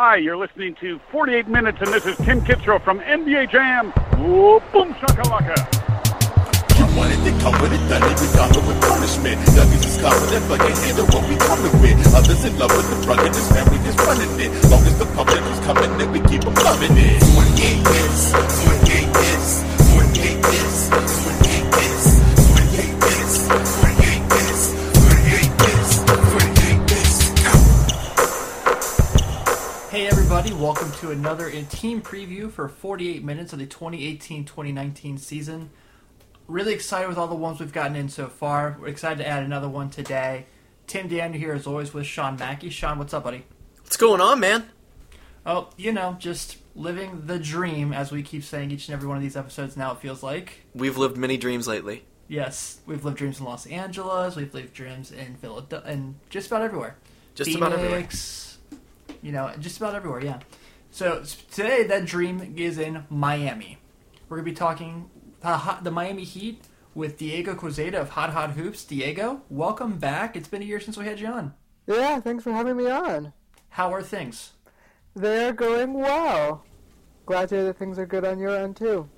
Hi, you're listening to 48 Minutes, and this is Tim Kitzrow from NBA Jam. Whoa, boom shakalaka. You wanted to come with it, done it, we got it with punishment. Nuggets is confident, but can't handle what we coming with. Others in love with the drug and this family just running it. Long as the public is coming, then we keep them loving it. 28 minutes, 28 minutes, 28 minutes, 28 everybody, welcome to another team preview for 48 minutes of the 2018-2019 season. Really excited with all the ones we've gotten in so far. We're excited to add another one today. Tim Daniel here as always with Sean Mackey. Sean, what's up, buddy? What's going on, man? Oh, you know, just living the dream as we keep saying each and every one of these episodes now it feels like. We've lived many dreams lately. Yes, we've lived dreams in Los Angeles, we've lived dreams in Philadelphia, and just about everywhere. Just about everywhere. You know, just about everywhere, yeah. So today, that dream is in Miami. We're going to be talking the, the Miami Heat with Diego Quezada of Hot Hot Hoops. Diego, welcome back. It's been a year since we had you on. Yeah, thanks for having me on. How are things? They're going well. Glad to hear that things are good on your end too.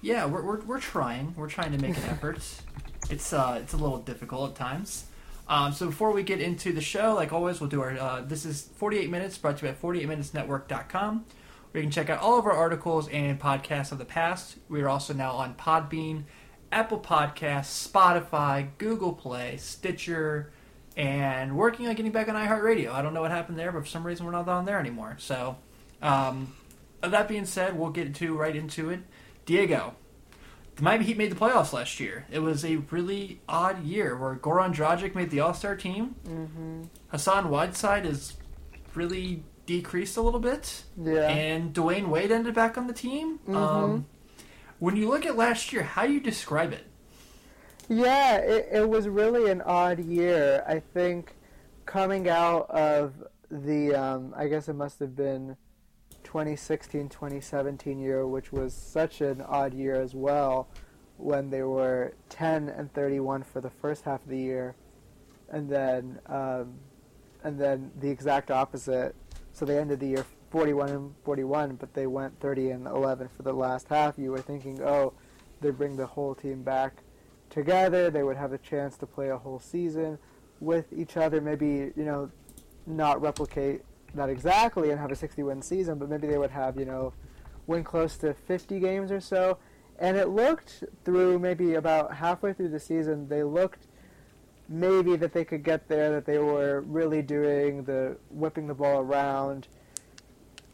Yeah, we're, we're, we're trying. We're trying to make an effort. It's uh it's a little difficult at times. Um, so before we get into the show, like always, we'll do our uh, this is 48 minutes brought to you by 48minutesnetwork.com. Where you can check out all of our articles and podcasts of the past. We are also now on Podbean, Apple Podcasts, Spotify, Google Play, Stitcher, and working on getting back on iHeartRadio. I don't know what happened there, but for some reason we're not on there anymore. So, um, that being said, we'll get to right into it. Diego, the Miami Heat made the playoffs last year. It was a really odd year where Goran Dragic made the All Star team. Mm-hmm. Hassan Whiteside is really decreased a little bit, Yeah. and Dwyane Wade ended back on the team. Um, when you look at last year, how do you describe it? Yeah, it, it was really an odd year. I think coming out of the, um, I guess it must have been 2016 2017 year, which was such an odd year as well, when they were 10 and 31 for the first half of the year, and then, um, and then the exact opposite. So they ended the year 41 and 41, but they went 30 and 11 for the last half. You were thinking, oh, they bring the whole team back together. They would have a chance to play a whole season with each other. Maybe you know, not replicate that exactly and have a 60 win season, but maybe they would have you know, win close to 50 games or so. And it looked through maybe about halfway through the season, they looked maybe that they could get there. That they were really doing the whipping the ball around.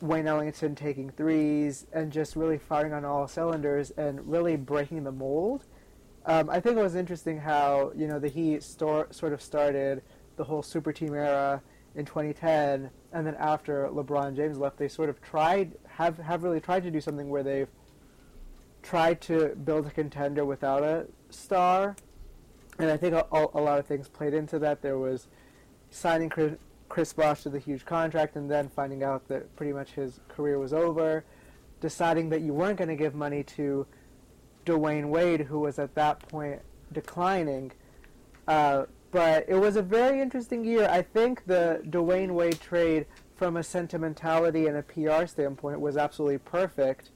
Wayne Ellington taking threes and just really firing on all cylinders and really breaking the mold. Um, I think it was interesting how you know the Heat stor- sort of started the whole super team era in 2010, and then after LeBron James left, they sort of tried have have really tried to do something where they've tried to build a contender without a star, and I think a, a, lot of things played into that. There was signing Chris, Chris Bosh to the huge contract, and then finding out that pretty much his career was over, deciding that you weren't going to give money to Dwyane Wade, who was at that point declining. Uh, but it was a very interesting year. I think the Dwyane Wade trade, from a sentimentality and a PR standpoint, was absolutely perfect.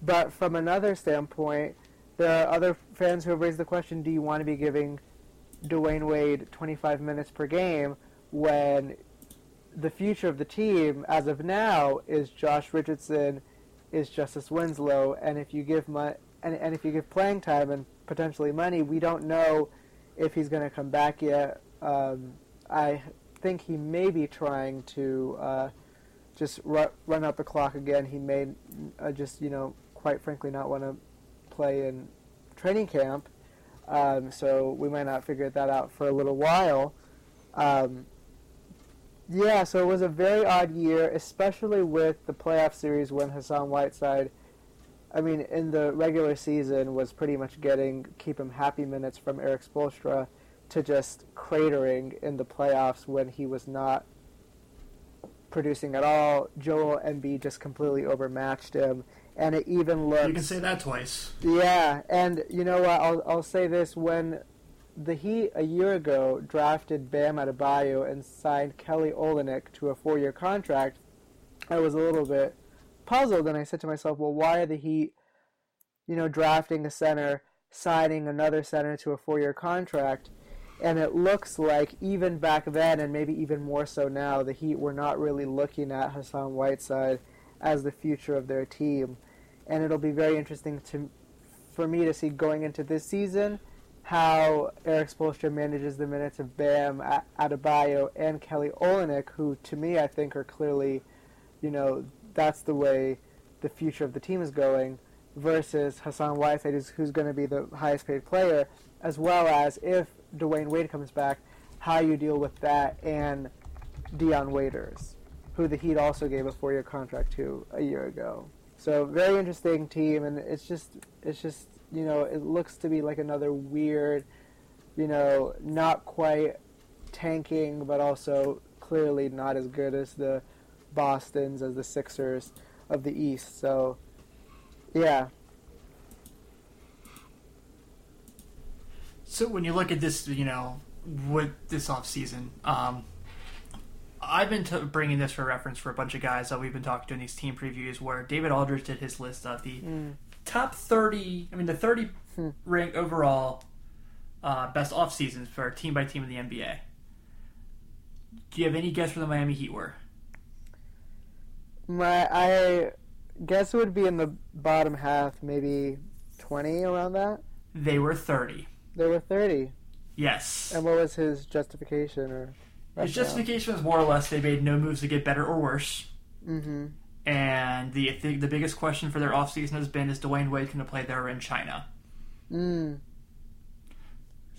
But from another standpoint, there are other fans who have raised the question: Do you want to be giving Dwyane Wade 25 minutes per game when the future of the team, as of now, is Josh Richardson, is Justice Winslow, and if you give and, and if you give playing time and potentially money, we don't know if he's going to come back yet. Um, I think he may be trying to uh, just ru- run out the clock again. He may uh, just, you know, quite frankly, not want to play in training camp. Um, so we might not figure that out for a little while. Um, yeah, so it was a very odd year, especially with the playoff series when Hassan Whiteside, I mean, in the regular season, was pretty much getting keep him happy minutes from Eric Spoelstra to just cratering in the playoffs when he was not producing at all. Joel Embiid just completely overmatched him, and it even looked. You can say that twice. Yeah, and you know what? I'll I'll say this: when the Heat a year ago drafted Bam Adebayo and signed Kelly Olynyk to a four-year contract, I was a little bit puzzled, and I said to myself, well, why are the Heat, you know, drafting a center, signing another center to a four-year contract? And it looks like even back then, and maybe even more so now, the Heat were not really looking at Hassan Whiteside as the future of their team. And it'll be very interesting to, for me to see going into this season how Eric Spoelstra manages the minutes of Bam, Adebayo, and Kelly Olynyk, who to me I think are clearly, you know, that's the way the future of the team is going, versus Hassan Whiteside, who's, who's going to be the highest paid player, as well as if Dwyane Wade comes back, how you deal with that and Dion Waiters, who the Heat also gave a four-year contract to a year ago. So very interesting team, and it's just it's just you know it looks to be like another weird, you know, not quite tanking, but also clearly not as good as the Boston's as the Sixers of the East. So yeah, So when you look at this, you know, with this off season, um, I've been t- bringing this for reference for a bunch of guys that we've been talking to in these team previews, where David Aldridge did his list of the mm. top thirty. I mean, the thirty hmm. rank overall uh, best off seasons for team by team in the NBA. Do you have any guess where the Miami Heat were? My, I guess it would be in the bottom half, maybe twenty around that. They were thirty. They were 30. Yes. And what was his justification or? His justification was more or less they made no moves to get better or worse. Mm-hmm. And the the, the biggest question for their offseason has been is Dwyane Wade going to play there in China? Mm.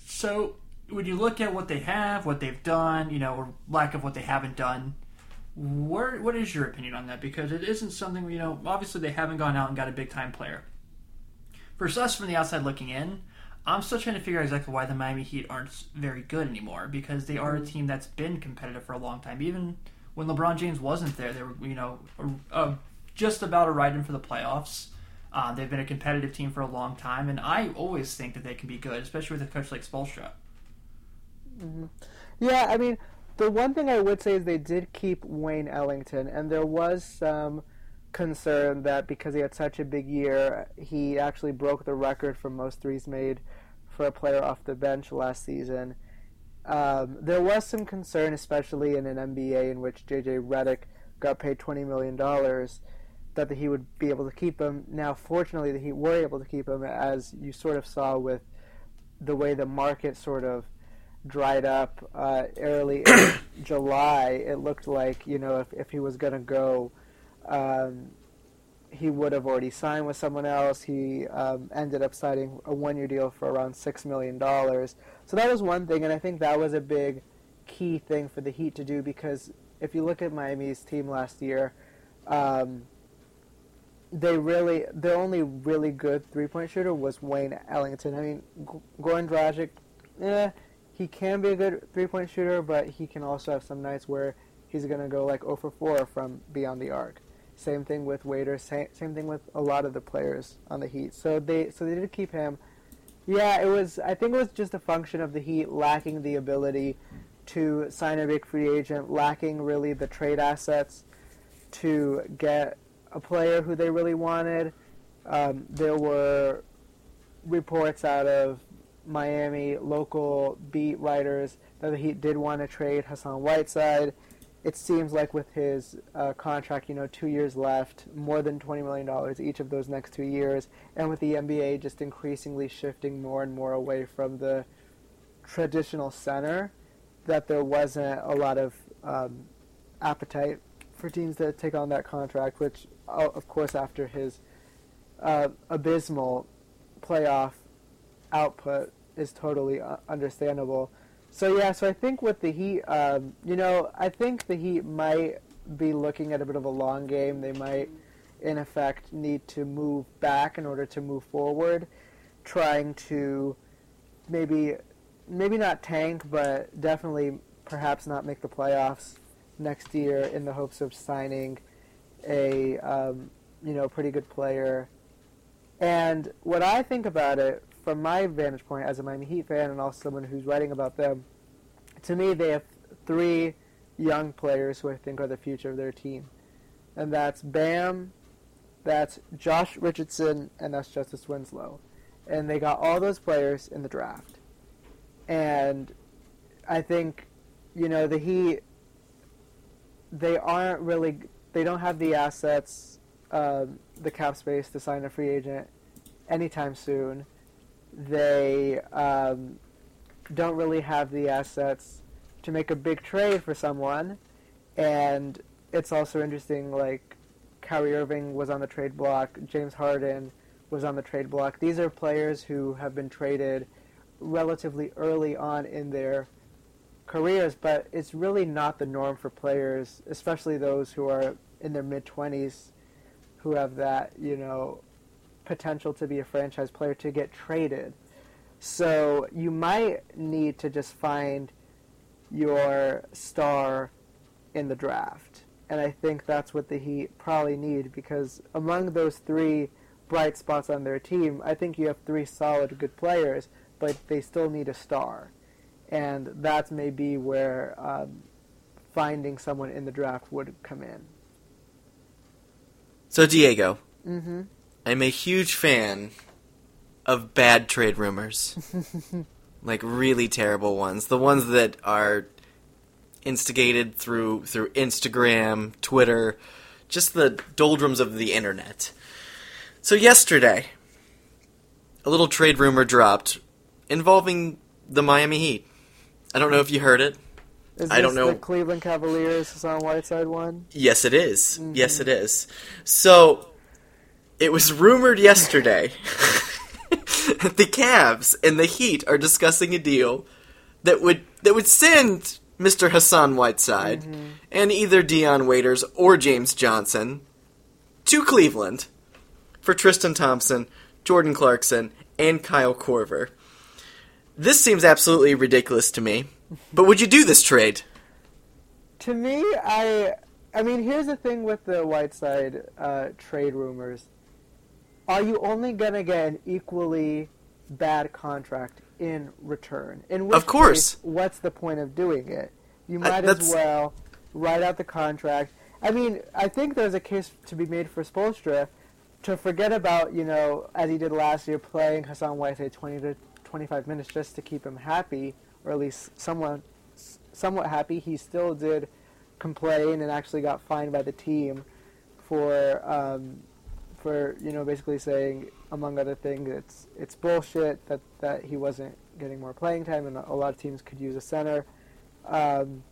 So when you look at what they have, what they've done, you know, or lack of what they haven't done, where what is your opinion on that? Because it isn't something you know. Obviously, they haven't gone out and got a big time player. For us from the outside looking in, I'm still trying to figure out exactly why the Miami Heat aren't very good anymore because they are a team that's been competitive for a long time. Even when LeBron James wasn't there, they were you know uh, just about a ride in for the playoffs. Uh, they've been a competitive team for a long time, and I always think that they can be good, especially with a coach like Spoelstra. Mm-hmm. Yeah, I mean, the one thing I would say is they did keep Wayne Ellington, and there was some concern that because he had such a big year, he actually broke the record for most threes made for a player off the bench last season. Um, there was some concern, especially in an NBA in which JJ Redick got paid twenty million dollars, that he would be able to keep him. Now, fortunately, the Heat were able to keep him, as you sort of saw with the way the market sort of dried up uh, early July. It looked like you know if if he was going to go. Um, he would have already signed with someone else. He um, ended up signing a one-year deal for around six million dollars. So that was one thing, and I think that was a big key thing for the Heat to do because if you look at Miami's team last year, um, they really their only really good three-point shooter was Wayne Ellington. I mean, Goran Dragic, eh, he can be a good three-point shooter, but he can also have some nights where he's going to go like 0 for 4 from beyond the arc. Same thing with Waiters. Same, same thing with a lot of the players on the Heat. So they so they did keep him. Yeah, it was. I think it was just a function of the Heat lacking the ability to sign a big free agent, lacking really the trade assets to get a player who they really wanted. Um, there were reports out of Miami local beat writers that the Heat did want to trade Hassan Whiteside. It seems like with his uh, contract, you know, two years left, more than $20 million each of those next two years, and with the NBA just increasingly shifting more and more away from the traditional center, that there wasn't a lot of um, appetite for teams to take on that contract, which, of course, after his uh, abysmal playoff output is totally uh, understandable. So yeah, so I think with the Heat, um, you know, I think the Heat might be looking at a bit of a long game. They might, in effect, need to move back in order to move forward, trying to maybe, maybe not tank, but definitely perhaps not make the playoffs next year in the hopes of signing a, um, you know, pretty good player. And what I think about it from my vantage point as a Miami Heat fan and also someone who's writing about them, to me they have three young players who I think are the future of their team. and that's Bam, that's Josh Richardson, and that's Justice Winslow. And they got all those players in the draft. And I think, you know, the Heat, they aren't really, they don't have the assets, um, the cap space to sign a free agent anytime soon. They um, don't really have the assets to make a big trade for someone. And it's also interesting, like, Kyrie Irving was on the trade block, James Harden was on the trade block. These are players who have been traded relatively early on in their careers, but it's really not the norm for players, especially those who are in their mid 20s who have that, you know, potential to be a franchise player to get traded. So you might need to just find your star in the draft. And I think that's what the Heat probably need because among those three bright spots on their team, I think you have three solid good players, but they still need a star. And that's maybe where um, finding someone in the draft would come in. So Diego, Mm-hmm. I'm a huge fan of bad trade rumors. like really terrible ones. The ones that are instigated through through Instagram, Twitter, just the doldrums of the internet. So yesterday, a little trade rumor dropped involving the Miami Heat. I don't know if you heard it. Is I don't know. the Cleveland Cavaliers Hassan Whiteside one? Yes, it is. Yes, mm-hmm. it is. So, it was rumored yesterday that the Cavs and the Heat are discussing a deal that would that would send Mr. Hassan Whiteside and either Dion Waiters or James Johnson to Cleveland for Tristan Thompson, Jordan Clarkson, and Kyle Korver. This seems absolutely ridiculous to me. But would you do this trade? To me, I I mean, here's the thing with the Whiteside uh, trade rumors. Are you only gonna get an equally bad contract in return? In which Of course. case, what's the point of doing it? You I- might as well write out the contract. I mean, I think there's a case to be made for Spoelstra to forget about, you know, as he did last year, playing Hassan Whiteside 20 to 25 minutes just to keep him happy, or at least somewhat, somewhat happy. He still did complain and actually got fined by the team for, um, for you know, basically saying, among other things, it's it's bullshit that that he wasn't getting more playing time, and a lot of teams could use a center. Um,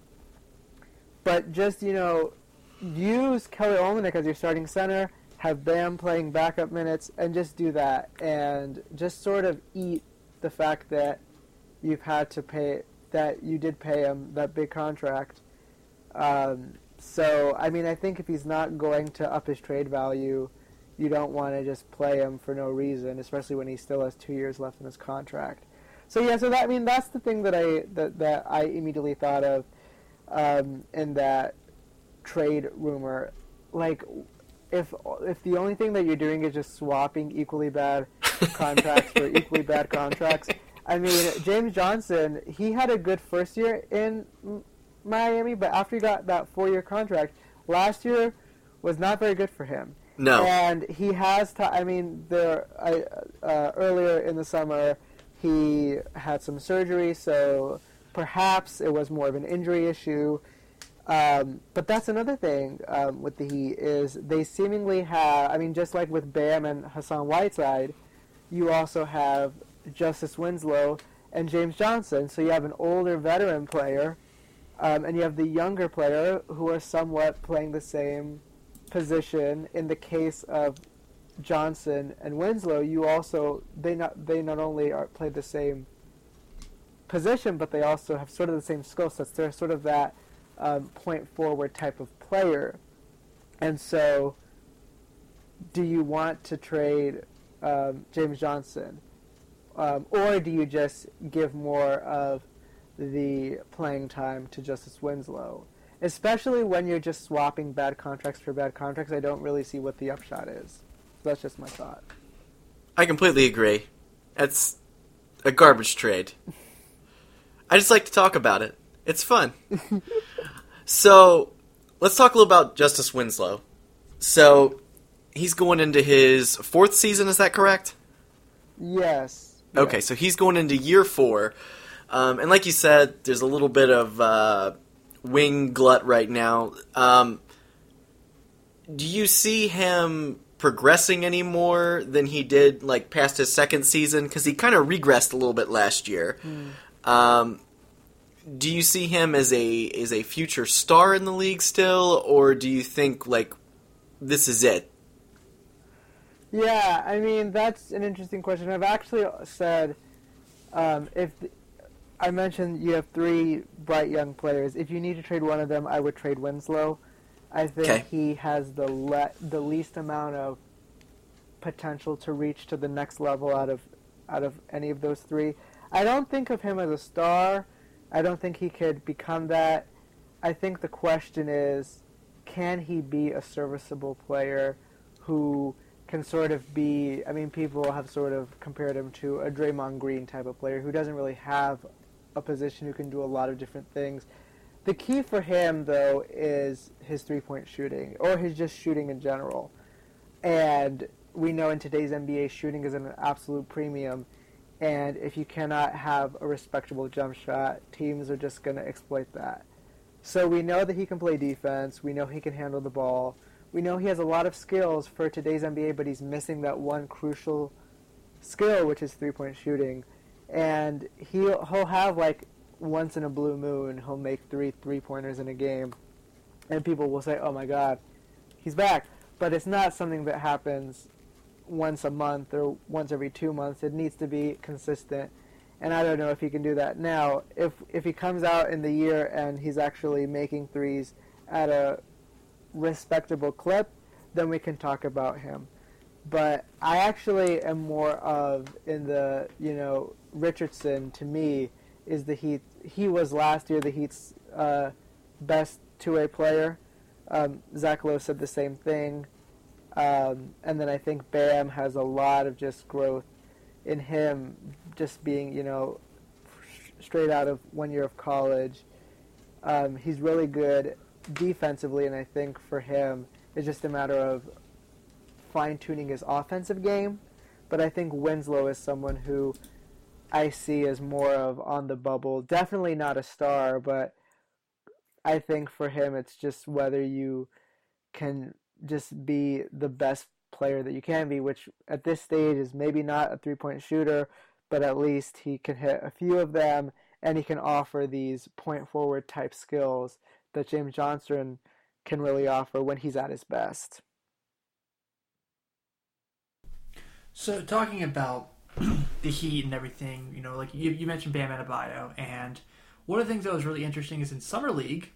but just you know, use Kelly Olynyk as your starting center. Have Bam playing backup minutes, and just do that, and just sort of eat the fact that you've had to pay that you did pay him that big contract. Um, so I mean, I think if he's not going to up his trade value, you don't want to just play him for no reason, especially when he still has two years left in his contract. So yeah, so that I mean that's the thing that I that, that I immediately thought of um, in that trade rumor. Like, if if the only thing that you're doing is just swapping equally bad contracts for equally bad contracts, I mean James Johnson, he had a good first year in Miami, but after he got that four year contract, last year was not very good for him. No. And he has. T- I mean, there. I, uh, earlier in the summer, he had some surgery, so perhaps it was more of an injury issue. Um, but that's another thing um, with the Heat is they seemingly have. I mean, just like with Bam and Hassan Whiteside, you also have Justice Winslow and James Johnson. So you have an older veteran player, um, and you have the younger player who are somewhat playing the same position. In the case of Johnson and Winslow, you also they not they not only are play the same position, but they also have sort of the same skill sets. They're sort of that um, point forward type of player, and so do you want to trade um, James Johnson, um, or do you just give more of the playing time to Justice Winslow? Especially when you're just swapping bad contracts for bad contracts, I don't really see what the upshot is. That's just my thought. I completely agree. That's a garbage trade. I just like to talk about it. It's fun. so, let's talk a little about Justice Winslow. so he's going into his fourth season. Is that correct? Yes. Okay, so he's going into year four, um, and like you said, there's a little bit of uh, wing glut right now. Um, do you see him progressing any more than he did like past his second season? Because he kind of regressed a little bit last year. Um, do you see him as a as a future star in the league still, or do you think like this is it? Yeah, I mean that's an interesting question. I've actually said um, if I mentioned you have three bright young players. If you need to trade one of them, I would trade Winslow. I think Okay. he has the le- the least amount of potential to reach to the next level out of out of any of those three. I don't think of him as a star. I don't think he could become that. I think the question is, can he be a serviceable player who can sort of be? I mean, people have sort of compared him to a Draymond Green type of player who doesn't really have a position who can do a lot of different things. The key for him, though, is his three-point shooting or his just shooting in general. And we know in today's NBA, shooting is an absolute premium. And if you cannot have a respectable jump shot, teams are just going to exploit that. So we know that he can play defense. We know he can handle the ball. We know he has a lot of skills for today's NBA, but he's missing that one crucial skill, which is three-point shooting. And he'll he'll have like once in a blue moon, he'll make three three-pointers in a game, and people will say, "Oh my God, he's back." But it's not something that happens once a month or once every two months. It needs to be consistent, and I don't know if he can do that now. If if he comes out in the year and he's actually making threes at a respectable clip, then we can talk about him. But I actually am more of in the you know Richardson to me is the Heat. He was last year the Heat's uh, best two-way player. Um, Zach Lowe said the same thing. Um, and then I think Bam has a lot of just growth in him, just being you know straight out of one year of college. Um, he's really good defensively, and I think for him it's just a matter of fine tuning his offensive game. But I think Winslow is someone who I see as more of on the bubble. Definitely not a star, but I think for him it's just whether you can just be the best player that you can be, which at this stage is maybe not a three point shooter, but at least he can hit a few of them and he can offer these point forward type skills that James Johnson can really offer when he's at his best. So talking about the Heat and everything, you know, like you, you mentioned Bam Adebayo, and one of the things that was really interesting is in summer league,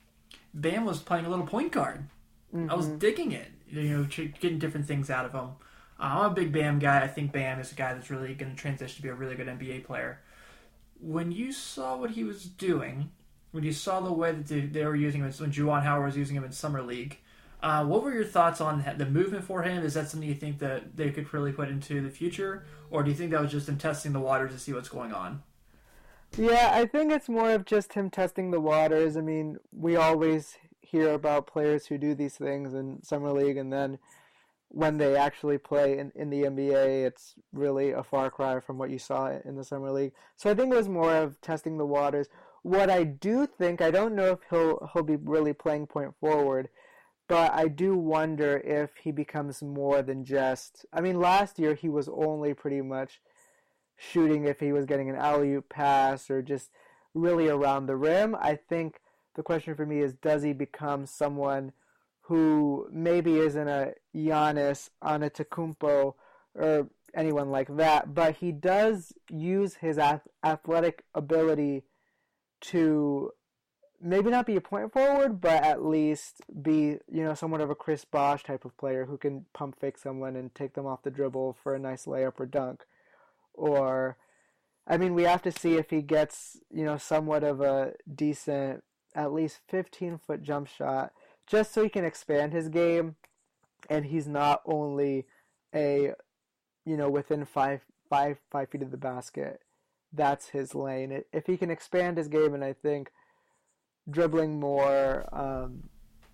Bam was playing a little point guard. I was digging it, you know, getting different things out of him. Uh, I'm a big Bam guy. I think Bam is a guy that's really going to transition to be a really good NBA player. When you saw what he was doing, when you saw the way that they, they were using him, when Juwan Howard was using him in summer league, uh, what were your thoughts on the movement for him? Is that something you think that they could really put into the future, or do you think that was just him testing the waters to see what's going on? Yeah, I think it's more of just him testing the waters. I mean, we always hear about players who do these things in summer league, and then when they actually play in, in the NBA, it's really a far cry from what you saw in the summer league. So I think it was more of testing the waters. What I do think, I don't know if he'll he'll be really playing point forward, but I do wonder if he becomes more than just. I mean, last year he was only pretty much shooting if he was getting an alley oop pass or just really around the rim. I think the question for me is does he become someone who maybe isn't a Giannis, Antetokounmpo, or anyone like that, but he does use his ath- athletic ability to maybe not be a point forward, but at least be, you know, somewhat of a Chris Bosh type of player who can pump fake someone and take them off the dribble for a nice layup or dunk. Or, I mean, we have to see if he gets, you know, somewhat of a decent, at least 15 foot jump shot, just so he can expand his game and he's not only a, you know, within five, five, five feet of the basket. That's his lane. If he can expand his game, and I think dribbling more um,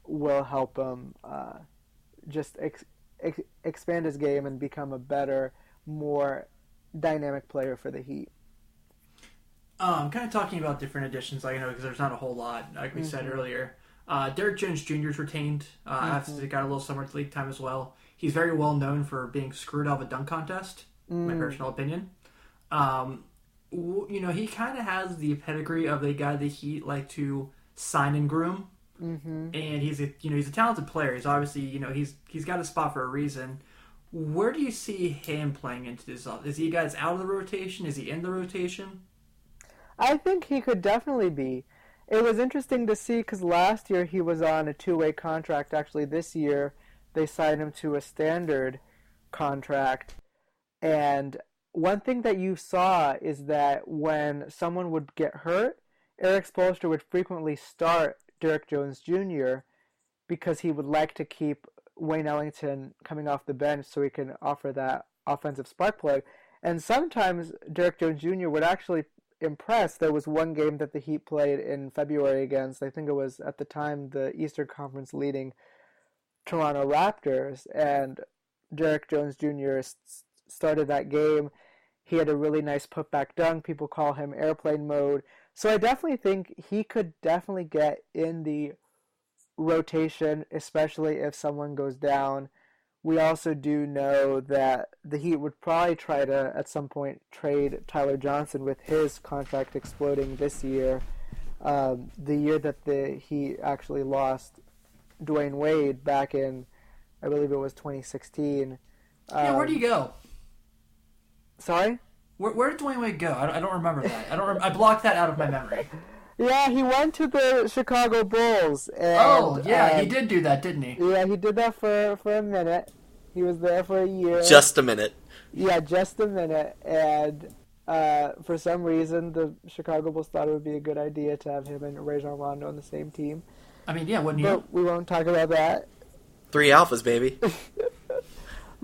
will help him, uh, just ex- ex- expand his game and become a better, more dynamic player for the Heat. Um, kind of talking about different additions, like you know, because there's not a whole lot, like we said earlier. Uh, Derek Jones Jr. is retained. Uh, after got a little summer league time as well. He's very well known for being screwed out of a dunk contest. My personal opinion. Um, w- you know, he kind of has the pedigree of the guy the Heat like to sign and groom. Mm-hmm. And he's a you know he's a talented player. He's obviously you know he's he's got a spot for a reason. Where do you see him playing into this? Is he guys out of the rotation? Is he in the rotation? I think he could definitely be. It was interesting to see because last year he was on a two-way contract. Actually, this year they signed him to a standard contract. And one thing that you saw is that when someone would get hurt, Eric Spoelstra would frequently start Derek Jones Jr. because he would like to keep Wayne Ellington coming off the bench so he can offer that offensive spark plug. And sometimes Derek Jones Jr. would actually impress. There was one game that the Heat played in February against, I think it was at the time the Eastern Conference leading Toronto Raptors, and Derek Jones Jr. started that game. He had a really nice putback dunk. People call him airplane mode. So I definitely think he could definitely get in the rotation, especially if someone goes down. We also do know that the Heat would probably try to, at some point, trade Tyler Johnson with his contract exploding this year. Um, the year that the Heat actually lost Dwyane Wade back in, I believe it was 2016. Yeah, where do you go? Sorry? Where, where did Dwyane Wade go? I don't, I don't remember that. I don't. Rem- I blocked that out of my memory. Yeah, he went to the Chicago Bulls. And, Oh yeah, he did do that, didn't he? Yeah, he did that for for a minute. He was there for a year. Just a minute. yeah, just a minute. And uh, for some reason, the Chicago Bulls thought it would be a good idea to have him and Rajon Rondo on the same team. I mean, yeah, wouldn't you? But we won't talk about that. Three alphas, baby.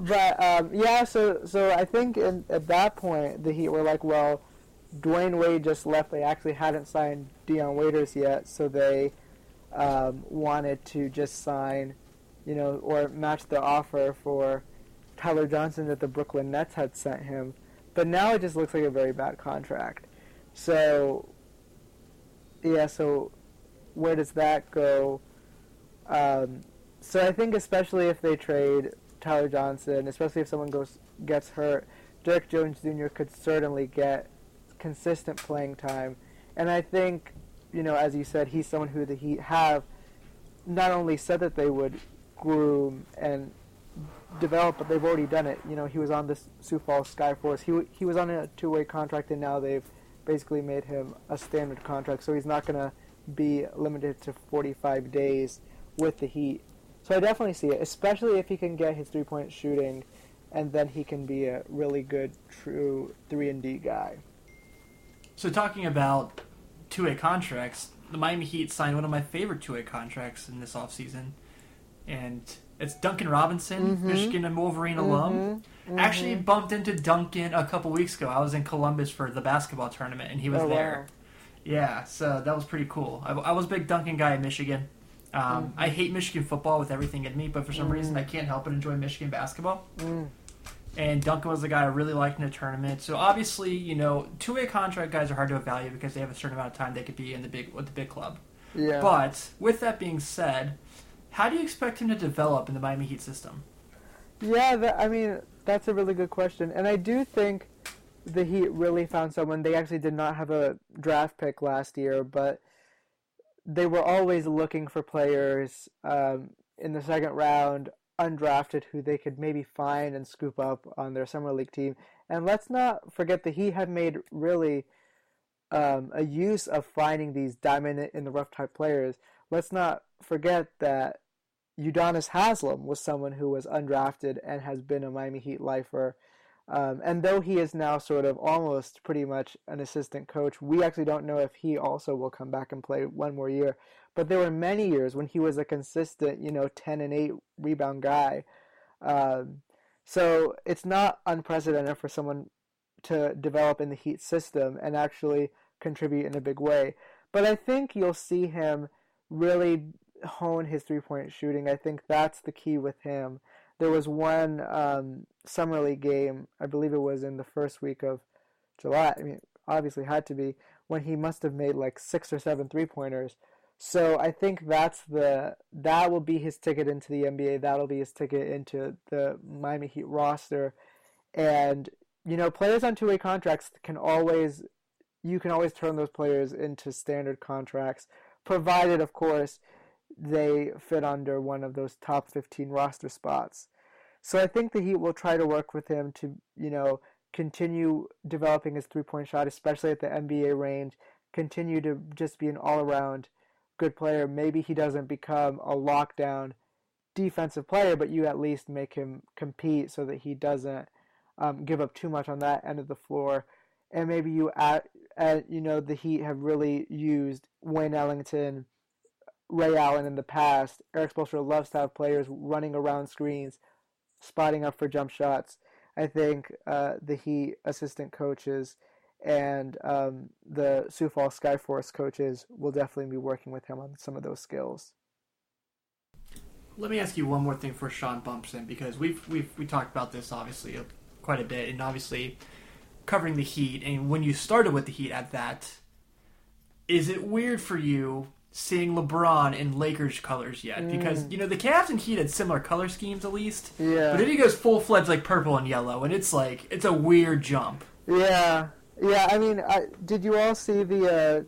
But um, yeah, so so I think in, at that point the Heat were like, well, Dwyane Wade just left. They actually hadn't signed Dion Waiters yet, so they um, wanted to just sign, you know, or match the offer for Tyler Johnson that the Brooklyn Nets had sent him. But now it just looks like a very bad contract. So yeah, so where does that go? Um, so I think especially if they trade Tyler Johnson, especially if someone goes gets hurt, Derek Jones Jr. could certainly get consistent playing time. And I think, you know, as you said, he's someone who the Heat have not only said that they would groom and develop, but they've already done it. You know, he was on the Sioux Falls Skyforce. He he was on a two-way contract, and now they've basically made him a standard contract. So he's not going to be limited to 45 days with the Heat. So I definitely see it, especially if he can get his three-point shooting, and then he can be a really good, true three and D guy. So talking about two-way contracts, the Miami Heat signed one of my favorite two-way contracts in this offseason. And it's Duncan Robinson, Mm-hmm. Michigan and Wolverine alum. Actually bumped into Duncan a couple weeks ago. I was in Columbus for the basketball tournament, and he was Oh, wow. there. Yeah, so that was pretty cool. I, I was a big Duncan guy in Michigan. Um, Mm-hmm. I hate Michigan football with everything in me, but for some reason I can't help but enjoy Michigan basketball. Mm. And Duncan was the guy I really liked in the tournament. So obviously, you know, two-way contract guys are hard to evaluate because they have a certain amount of time they could be in the big with the big club. Yeah. But with that being said, how do you expect him to develop in the Miami Heat system? Yeah, that, I mean that's a really good question, and I do think the Heat really found someone. They actually did not have a draft pick last year, but they were always looking for players um, in the second round, undrafted, who they could maybe find and scoop up on their summer league team. And let's not forget that he had made really um, a use of finding these diamond in the rough type players. Let's not forget that Udonis Haslem was someone who was undrafted and has been a Miami Heat lifer. Um, and though he is now sort of almost pretty much an assistant coach, we actually don't know if he also will come back and play one more year. But there were many years when he was a consistent, you know, 10 and 8 rebound guy. Um, so it's not unprecedented for someone to develop in the Heat system and actually contribute in a big way. But I think you'll see him really hone his three point shooting. I think that's the key with him. There was one um, summer league game, I believe it was in the first week of July. I mean, obviously had to be when he must have made like six or seven three pointers. So I think that's the that will be his ticket into the NBA. That'll be his ticket into the Miami Heat roster. And you know, players on two way contracts can always you can always turn those players into standard contracts, provided of course they fit under one of those top 15 roster spots. So I think the Heat will try to work with him to, you know, continue developing his three point shot, especially at the NBA range, continue to just be an all around good player. Maybe he doesn't become a lockdown defensive player, but you at least make him compete so that he doesn't um, give up too much on that end of the floor. And maybe you at, you know the Heat have really used Wayne Ellington, Ray Allen in the past. Eric Spoelstra loves to have players running around screens, spotting up for jump shots. I think uh, the Heat assistant coaches and um, the Sioux Falls Skyforce coaches will definitely be working with him on some of those skills. Let me ask you one more thing for Sean Bumpson because we've we've we talked about this obviously quite a bit, and obviously covering the Heat. And when you started with the Heat at that, is it weird for you seeing LeBron in Lakers colors yet? Because you know the Cavs and Heat had similar color schemes at least. Yeah. But then he goes full fledged like purple and yellow, and it's like it's a weird jump. Yeah, yeah. I mean, I, did you all see the uh,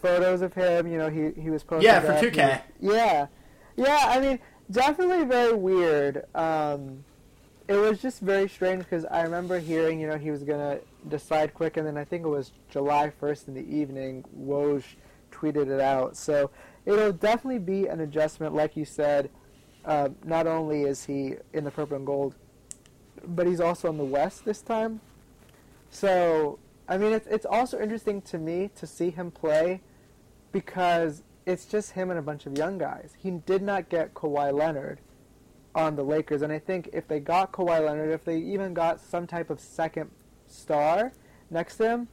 photos of him? You know, he he was posting. Yeah, for 2K. Yeah, yeah. I mean, definitely very weird. Um, it was just very strange because I remember hearing, you know, he was gonna decide quick, and then I think it was July first in the evening. Woj tweeted it out, so it'll definitely be an adjustment, like you said. Uh, not only is he in the purple and gold, but he's also in the West this time. So, I mean, it's it's also interesting to me to see him play because it's just him and a bunch of young guys. He did not get Kawhi Leonard on the Lakers, and I think if they got Kawhi Leonard, if they even got some type of second star next to him,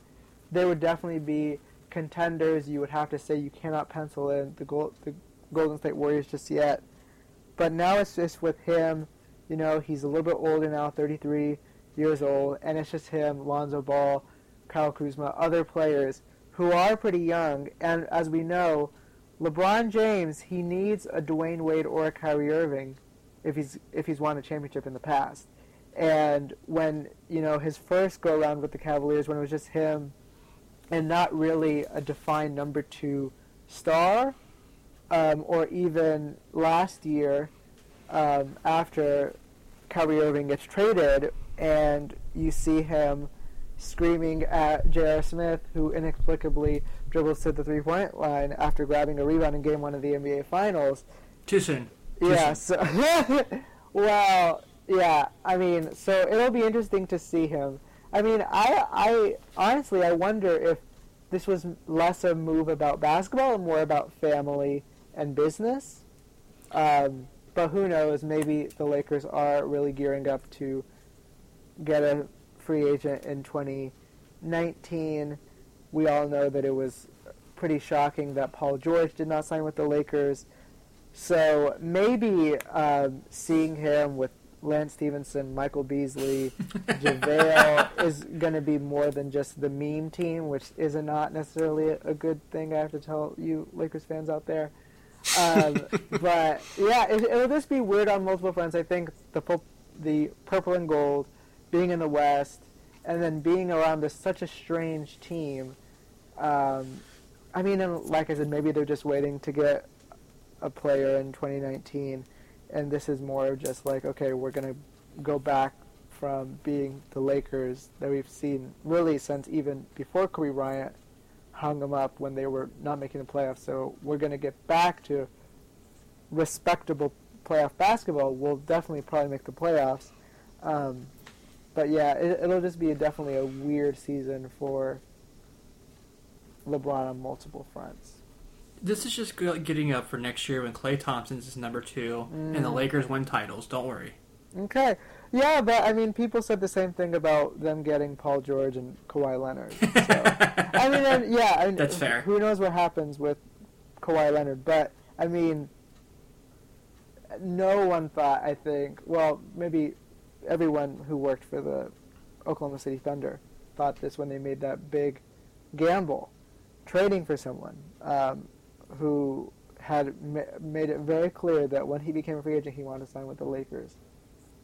they would definitely be contenders. You would have to say you cannot pencil in the the Golden State Warriors just yet. But now it's just with him. You know, he's a little bit older now, 33 years old, and it's just him, Lonzo Ball, Kyle Kuzma, other players who are pretty young. And as we know, LeBron James, he needs a Dwyane Wade or a Kyrie Irving if he's if he's won a championship in the past. And when you know his first go around with the Cavaliers, when it was just him, and not really a defined number two star, um, or even last year um, after Kyrie Irving gets traded, and you see him screaming at J.R. Smith, who inexplicably dribbles to the three point line after grabbing a rebound in game one of the NBA Finals. Too soon. Too Yeah, soon. so, well, yeah, I mean, so it'll be interesting to see him. I mean, I, I honestly, I wonder if this was less a move about basketball and more about family and business. Um, but who knows? Maybe the Lakers are really gearing up to get a free agent in 2019. We all know that it was pretty shocking that Paul George did not sign with the Lakers. So maybe um, seeing him with Lance Stephenson, Michael Beasley, JaVale is going to be more than just the meme team, which is not necessarily a, good thing. I have to tell you, Lakers fans out there. Um, but yeah, it, it'll just be weird on multiple fronts. I think the the purple and gold being in the West, and then being around this such a strange team. Um, I mean, and like I said, maybe they're just waiting to get a player in 2019, and this is more of just like, okay, we're gonna go back from being the Lakers that we've seen really since even before Kobe Bryant hung them up when they were not making the playoffs. So we're gonna get back to respectable playoff basketball. We'll definitely probably make the playoffs. Um, but yeah, it, it'll just be definitely a weird season for LeBron on multiple fronts. This is just getting up for next year when Klay Thompson's is number two and the Lakers win titles. Don't worry. Okay. Yeah, but I mean, people said the same thing about them getting Paul George and Kawhi Leonard. So, I mean, and, yeah, I mean, That's fair. Who knows what happens with Kawhi Leonard? But I mean, no one thought. I think. Well, maybe everyone who worked for the Oklahoma City Thunder thought this when they made that big gamble, trading for someone um, who had ma- made it very clear that when he became a free agent, he wanted to sign with the Lakers,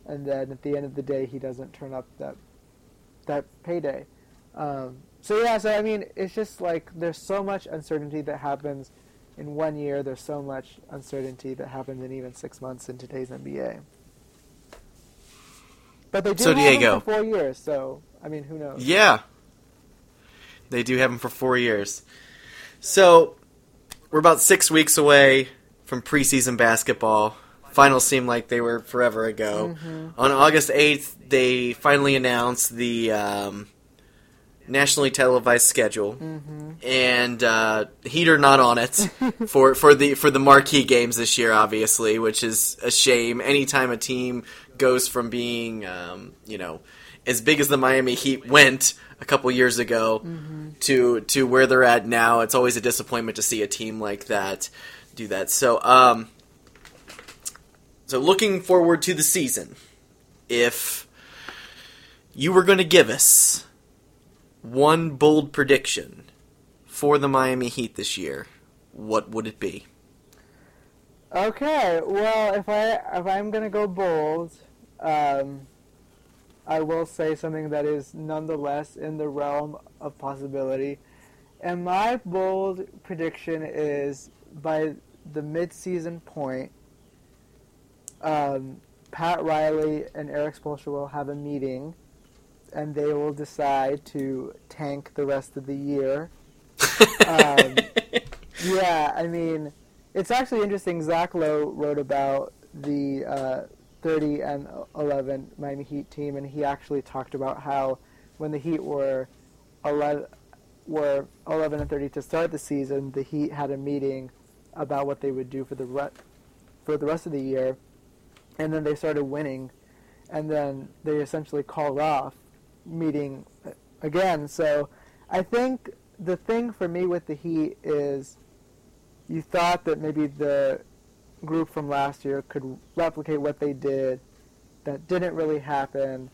and then at the end of the day, he doesn't turn up that that payday. Um, so yeah, so I mean, it's just like there's so much uncertainty that happens in one year. There's so much uncertainty that happens in even six months in today's NBA. But they do So, have Diego. him for four years, so I mean, who knows? Yeah. They do have him for four years. So, we're about six weeks away from preseason basketball. Finals seem like they were forever ago. On August 8th, they finally announced the um, nationally televised schedule. And uh, Heat are not on it for, for the for the marquee games this year, obviously, which is a shame. Anytime a team goes from being, um, you know, as big as the Miami Heat went a couple years ago to to where they're at now, it's always a disappointment to see a team like that do that. So, um, so looking forward to the season, if you were going to give us one bold prediction for the Miami Heat this year, what would it be? Okay, well, if I if I'm gonna go bold, um, I will say something that is nonetheless in the realm of possibility. And my bold prediction is by the mid-season point, um, Pat Riley and Erik Spoelstra will have a meeting, and they will decide to tank the rest of the year. um, yeah, I mean, it's actually interesting. Zach Lowe wrote about the uh, 30 and 11 Miami Heat team, and he actually talked about how when the Heat were 11, were 11 and 30 to start the season, the Heat had a meeting about what they would do for the re- for the rest of the year, and then they started winning, and then they essentially called off meeting again. So I think the thing for me with the Heat is you thought that maybe the group from last year could replicate what they did. That didn't really happen.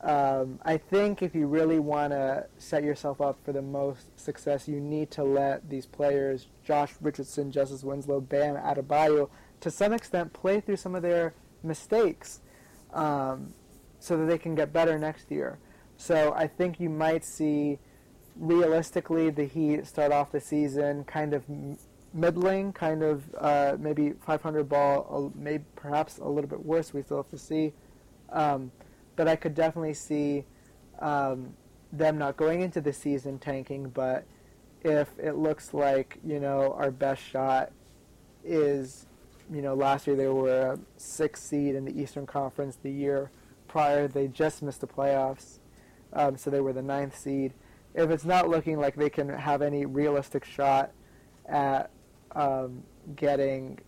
Um, I think if you really want to set yourself up for the most success, you need to let these players, Josh Richardson, Justice Winslow, Bam Adebayo, to some extent play through some of their mistakes um, so that they can get better next year. So I think you might see, realistically, the Heat start off the season kind of middling, kind of uh, maybe 500 ball, maybe perhaps a little bit worse. We still have to see. Um, but I could definitely see um, them not going into the season tanking. But if it looks like you know our best shot is, you know, last year they were a sixth seed in the Eastern Conference. The year prior they just missed the playoffs, um, so they were the ninth seed. If it's not looking like they can have any realistic shot at um, getting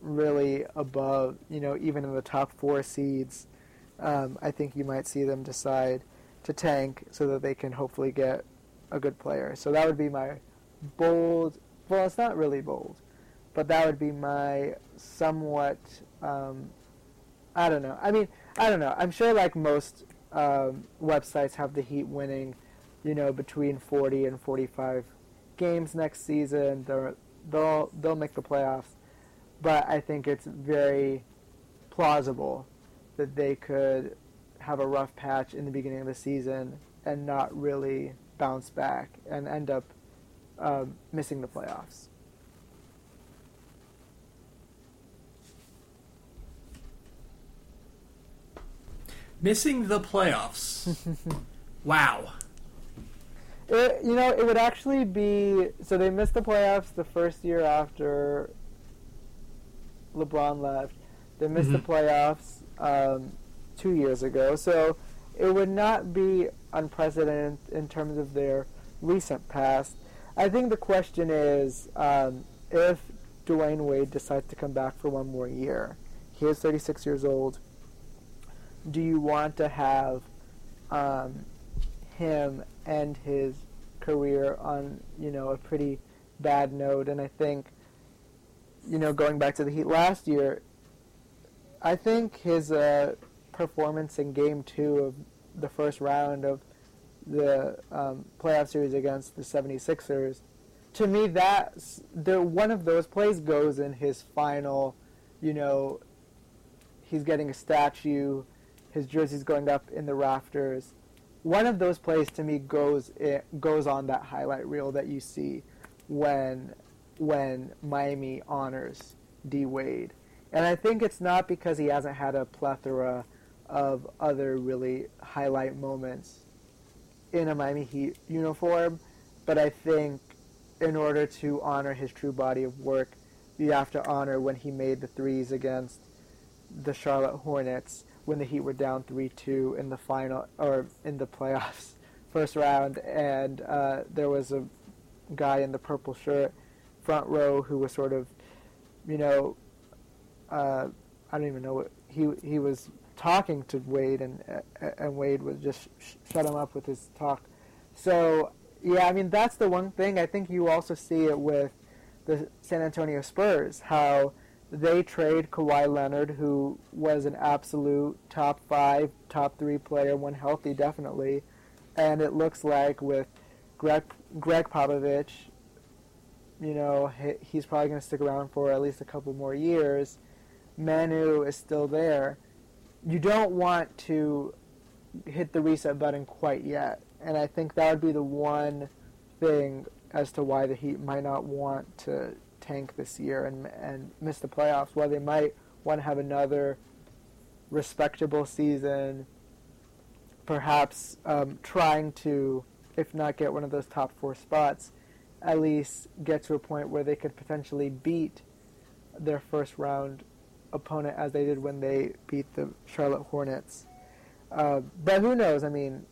really above, you know, even in the top four seeds, um, I think you might see them decide to tank so that they can hopefully get a good player. So that would be my bold. Well, it's not really bold, but that would be my somewhat. Um, I don't know. I mean, I don't know. I'm sure like most um, websites have the Heat winning, you know, between 40 and 45 games next season. They'll they'll make the playoffs, but I think it's very plausible that they could have a rough patch in the beginning of the season and not really bounce back and end up um, missing the playoffs. Missing the playoffs. wow. It, you know, it would actually be so they missed the playoffs the first year after LeBron left. They missed the playoffs um, two years ago, so it would not be unprecedented in terms of their recent past. I think the question is um, if Dwyane Wade decides to come back for one more year. He is 36 years old. Do you want to have um, him end his career on you know a pretty bad note? And I think you know going back to the Heat last year, I think his uh, performance in Game Two of the first round of the um, playoff series against the 76ers, to me, that's the one of those plays goes in his final. You know, he's getting a statue, his jersey's going up in the rafters. One of those plays to me goes it goes on that highlight reel that you see when when Miami honors D Wade. And I think it's not because he hasn't had a plethora of other really highlight moments in a Miami Heat uniform, but I think in order to honor his true body of work, you have to honor when he made the threes against the Charlotte Hornets when the Heat were down 3-2 in the final or in the playoffs first round and uh, there was a guy in the purple shirt front row who was sort of you know uh, I don't even know what he he was talking to Wade and and Wade was just sh- shut him up with his talk. So yeah I mean that's the one thing. I think you also see it with the San Antonio Spurs how they trade Kawhi Leonard, who was an absolute top five, top three player when healthy, definitely. And it looks like with Greg, Gregg Popovich, you know, he, he's probably going to stick around for at least a couple more years. Manu is still there. You don't want to hit the reset button quite yet. And I think that would be the one thing as to why the Heat might not want to tank this year and and miss the playoffs. While they might want to have another respectable season, perhaps um, trying to, if not get one of those top four spots, at least get to a point where they could potentially beat their first round opponent as they did when they beat the Charlotte Hornets. Uh, but who knows? I mean,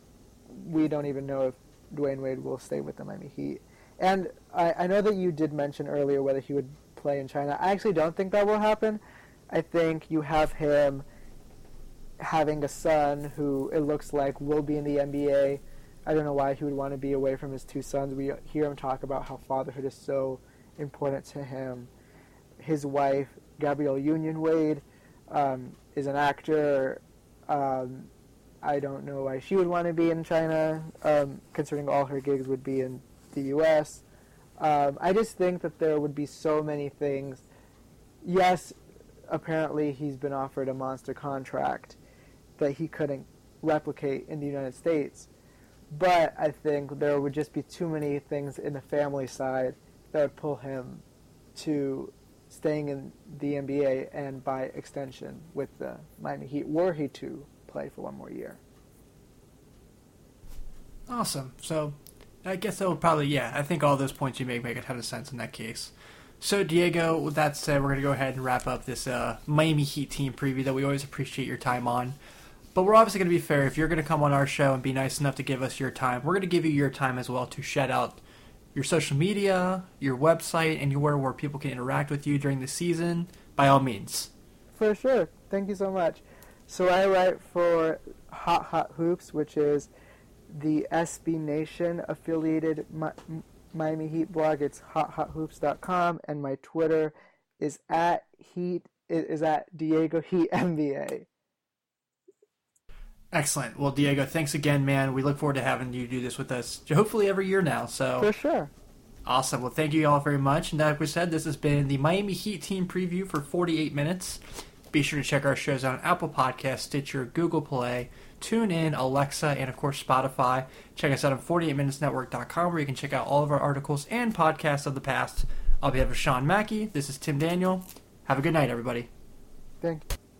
we don't even know if Dwyane Wade will stay with the Miami Heat. And I, I know that you did mention earlier whether he would play in China. I actually don't think that will happen. I think you have him having a son who it looks like will be in the NBA. I don't know why he would want to be away from his two sons. We hear him talk about how fatherhood is so important to him. His wife, Gabrielle Union Wade, um, is an actor. Um, I don't know why she would want to be in China, um, considering all her gigs would be in the U.S. Um, I just think that there would be so many things. Yes, apparently he's been offered a monster contract that he couldn't replicate in the United States. But I think there would just be too many things in the family side that would pull him to staying in the NBA and by extension with the Miami Heat were he to play for one more year. Awesome. So I guess that would probably, yeah, I think all those points you make make a ton of sense in that case. So, Diego, with that said, we're going to go ahead and wrap up this uh, Miami Heat team preview that we always appreciate your time on. But we're obviously going to be fair. If you're going to come on our show and be nice enough to give us your time, we're going to give you your time as well to shout out your social media, your website, anywhere where people can interact with you during the season. By all means. For sure. Thank you so much. So, I write for Hot Hot Hoops, which is the SB Nation affiliated Miami Heat blog. It's hothothoops.com, and my Twitter is at Heat is at Diego Heat NBA. Excellent. Well, Diego, thanks again, man. We look forward to having you do this with us, hopefully every year now. So for sure. Awesome. Well, thank you all very much. And like we said, this has been the Miami Heat team preview for 48 minutes. Be sure to check our shows out on Apple Podcast, Stitcher, Google Play. TuneIn, Alexa, and of course Spotify. Check us out on 48minutesnetwork.com where you can check out all of our articles and podcasts of the past. I'll be of Sean Mackey. This is Tim Daniel. Have a good night, everybody. Thank you.